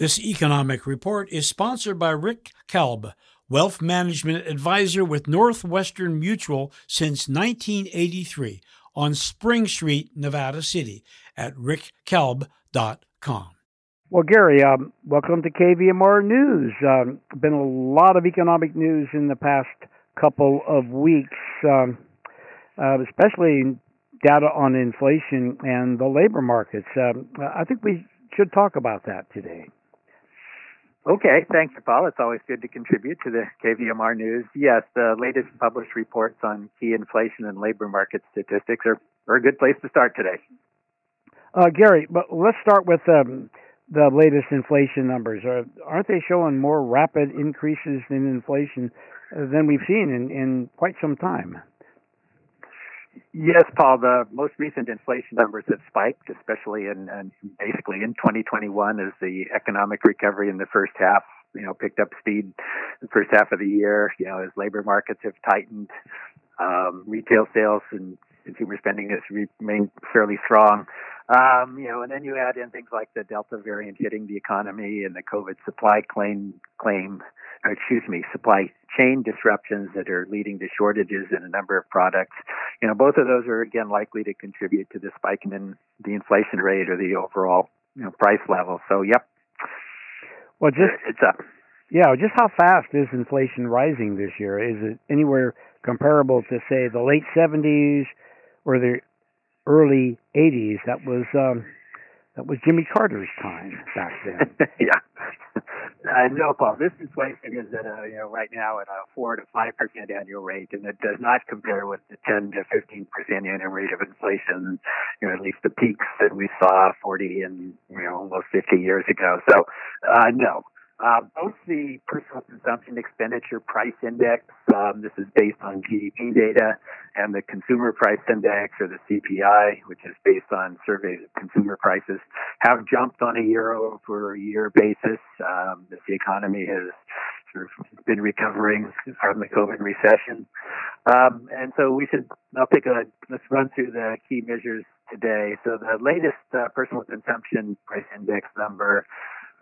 This economic report is sponsored by Rick Kalb, wealth management advisor with Northwestern Mutual since 1983 on Spring Street, Nevada City at rickkalb.com. Well, Gary, um, welcome to KVMR News. Um, been a lot of economic news in the past couple of weeks, um, uh, especially data on inflation and the labor markets. Um, I think we should talk about that today. Okay, thanks, Paul. It's always good to contribute to the KVMR news. Yes, the latest published reports on key inflation and labor market statistics are, are a good place to start today. Uh, Gary, but let's start with um, the latest inflation numbers. Are, aren't they showing more rapid increases in inflation than we've seen in, in quite some time? Yes, Paul. The most recent inflation numbers have spiked, especially in, in basically in 2021, as the economic recovery in the first half, you know, picked up speed. The first half of the year, you know, as labor markets have tightened, um, retail sales and consumer spending has remained fairly strong. Um, you know, and then you add in things like the Delta variant hitting the economy and the COVID supply claim claim, or excuse me, supply chain disruptions that are leading to shortages in a number of products. You know, both of those are again likely to contribute to the spike in the inflation rate or the overall you know price level. So, yep. Well, just it's up. Yeah, just how fast is inflation rising this year? Is it anywhere comparable to say the late 70s or the early 80s. That was um, that was Jimmy Carter's time back then. yeah. Uh, no, Paul. This inflation is at a you know right now at a four to five percent annual rate, and it does not compare with the ten to fifteen percent annual rate of inflation. You know, at least the peaks that we saw forty and you know almost fifty years ago. So, uh, no, uh, both the personal consumption expenditure price index, um, this is based on GDP data, and the consumer price index, or the CPI, which is based on surveys of consumer prices, have jumped on a year-over-year basis um, the economy has sort of been recovering from the COVID recession. Um, and so we should, I'll take a, let's run through the key measures today. So the latest uh, personal consumption price index number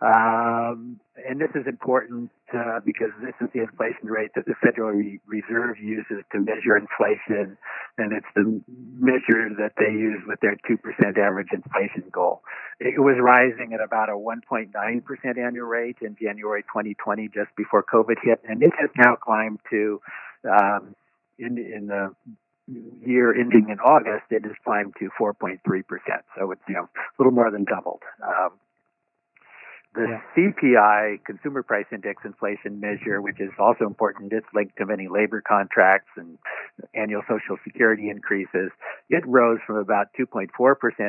um, and this is important uh, because this is the inflation rate that the Federal Reserve uses to measure inflation, and it's the measure that they use with their 2% average inflation goal. It was rising at about a 1.9% annual rate in January 2020, just before COVID hit, and it has now climbed to, um, in, in the year ending in August, it has climbed to 4.3%. So it's, you know, a little more than doubled. Um, the yeah. CPI, Consumer Price Index inflation measure, which is also important, it's linked to many labor contracts and annual Social Security increases. It rose from about 2.4%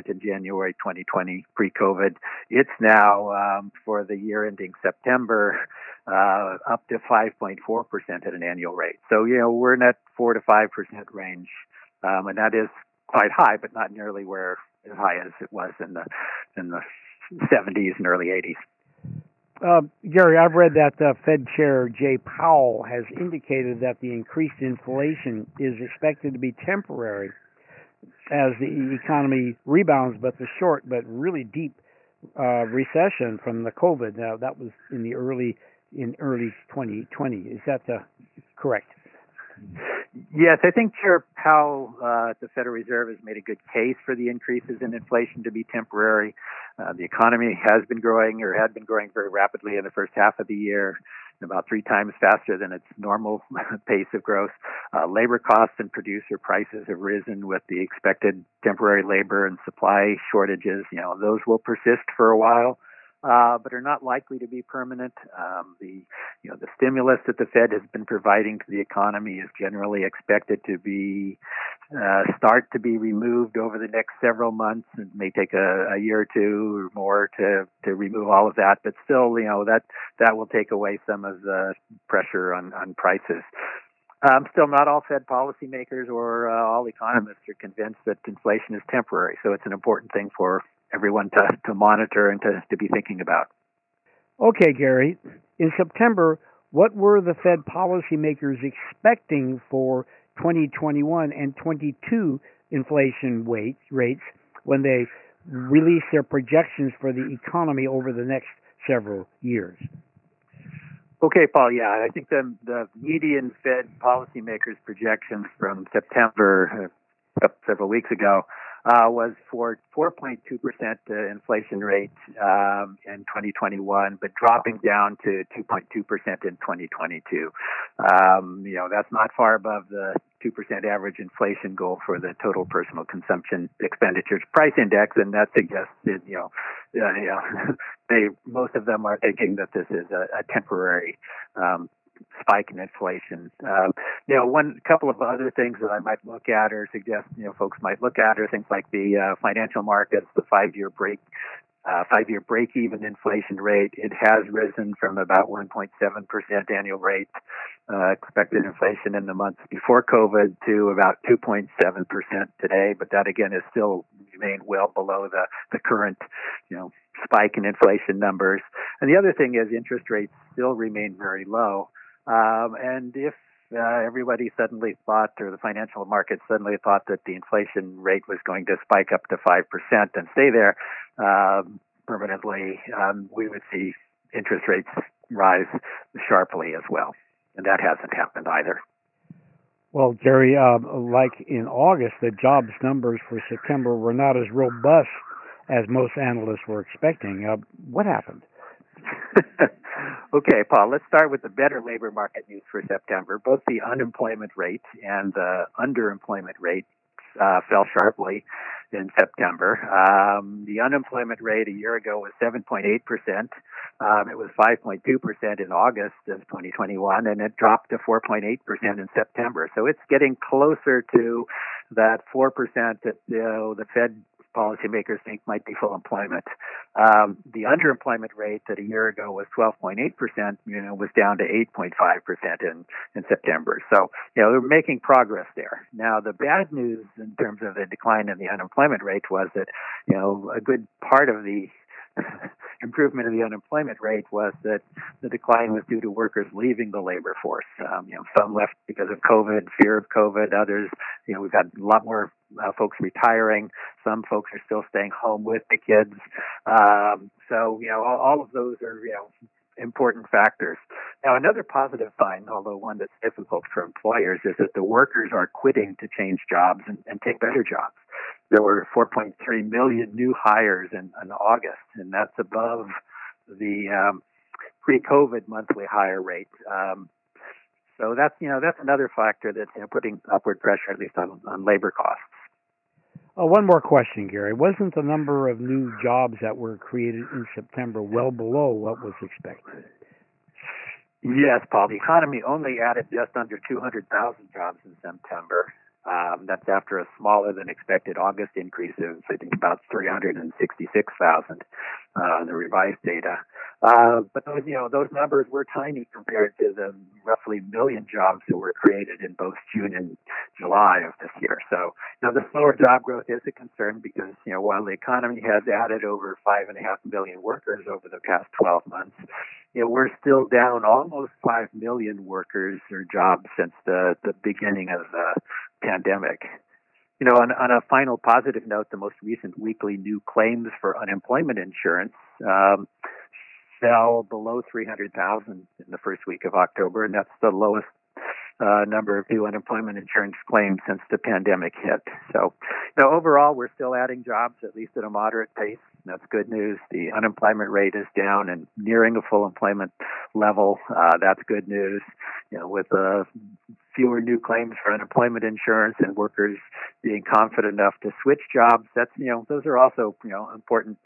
in January 2020 pre-COVID. It's now, um, for the year ending September, uh, up to 5.4% at an annual rate. So, you know, we're in that 4 to 5% range. Um, and that is quite high, but not nearly where as high as it was in the in the 70s and early 80s. Uh, Gary, I've read that uh, Fed Chair Jay Powell has indicated that the increased inflation is expected to be temporary as the economy rebounds, but the short but really deep uh, recession from the COVID. Now that was in the early in early 2020. Is that correct? Yes, I think Chair Powell uh, at the Federal Reserve has made a good case for the increases in inflation to be temporary. The economy has been growing or had been growing very rapidly in the first half of the year, about three times faster than its normal pace of growth. Uh, labor costs and producer prices have risen with the expected temporary labor and supply shortages. You know, those will persist for a while uh, but are not likely to be permanent. Um, the you know the stimulus that the Fed has been providing to the economy is generally expected to be uh, start to be removed over the next several months. It may take a, a year or two or more to to remove all of that, but still, you know that that will take away some of the pressure on on prices. Um, still, not all Fed policymakers or uh, all economists are convinced that inflation is temporary. So it's an important thing for everyone to, to monitor and to, to be thinking about. Okay, Gary. In September, what were the Fed policymakers expecting for 2021 and 22 inflation rates when they released their projections for the economy over the next several years. Okay, Paul. Yeah, I think the the median Fed policymakers projections from September uh, several weeks ago uh, was for 4.2% uh, inflation rate um, in 2021, but dropping down to 2.2% in 2022. Um, you know, that's not far above the 2% average inflation goal for the total personal consumption expenditures price index, and that suggests that, you know, uh, you know they, most of them are thinking that this is a, a temporary um, spike in inflation. Um, you know, one couple of other things that I might look at or suggest you know folks might look at are things like the uh, financial markets, the five-year break. Uh, five-year break-even inflation rate. It has risen from about 1.7% annual rate uh, expected inflation in the months before COVID to about 2.7% today. But that again is still remain well below the the current, you know, spike in inflation numbers. And the other thing is interest rates still remain very low. Um, and if uh, everybody suddenly thought, or the financial markets suddenly thought that the inflation rate was going to spike up to 5% and stay there um, permanently, um, we would see interest rates rise sharply as well. And that hasn't happened either. Well, Gary, uh, like in August, the jobs numbers for September were not as robust as most analysts were expecting. Uh, what happened? okay, Paul, let's start with the better labor market news for September. Both the unemployment rate and the underemployment rate uh, fell sharply in September. Um, the unemployment rate a year ago was 7.8%. Um, it was 5.2% in August of 2021, and it dropped to 4.8% in September. So it's getting closer to that 4% that you know, the Fed policymakers think might be full employment. Um, the underemployment rate that a year ago was 12.8 percent, you know, was down to 8.5 percent in in September. So, you know, they're making progress there. Now, the bad news in terms of the decline in the unemployment rate was that, you know, a good part of the improvement in the unemployment rate was that the decline was due to workers leaving the labor force. Um, you know, some left because of COVID, fear of COVID. Others, you know, we've got a lot more uh, folks retiring. Some folks are still staying home with the kids. Um, so, you know, all, all of those are, you know, important factors. Now, another positive sign, although one that's difficult for employers, is that the workers are quitting to change jobs and, and take better jobs there were 4.3 million new hires in, in August, and that's above the um, pre-COVID monthly hire rate. Um, so that's you know that's another factor that's you know, putting upward pressure at least on, on labor costs. Oh, one more question, Gary. Wasn't the number of new jobs that were created in September well below what was expected? Yes, Paul. The economy only added just under 200,000 jobs in September. Um, that's after a smaller than expected August increase of, I think, about 366,000 uh, the revised data. Uh, but those, you know, those numbers were tiny compared to the roughly million jobs that were created in both June and July of this year. So, you know, the slower job growth is a concern because, you know, while the economy has added over five and a half million workers over the past 12 months, you know, we're still down almost 5 million workers or jobs since the, the beginning of the pandemic. You know, on, on a final positive note, the most recent weekly new claims for unemployment insurance um, fell below 300,000 in the first week of October, and that's the lowest uh, number of new unemployment insurance claims since the pandemic hit. So, you know, overall, we're still adding jobs, at least at a moderate pace. That's good news. The unemployment rate is down and nearing a full employment level. Uh, that's good news. You know, with uh, fewer new claims for unemployment insurance and workers being confident enough to switch jobs, that's you know, those are also you know important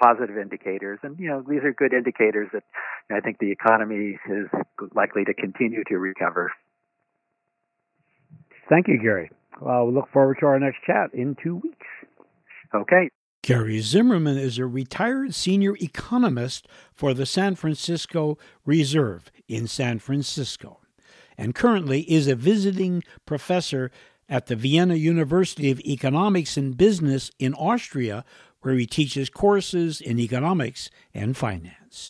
positive indicators. And, you know, these are good indicators that I think the economy is likely to continue to recover. Thank you, Gary. Uh, we look forward to our next chat in two weeks. Okay. Gary Zimmerman is a retired senior economist for the San Francisco Reserve in San Francisco and currently is a visiting professor at the Vienna University of Economics and Business in Austria, where he teaches courses in economics and finance.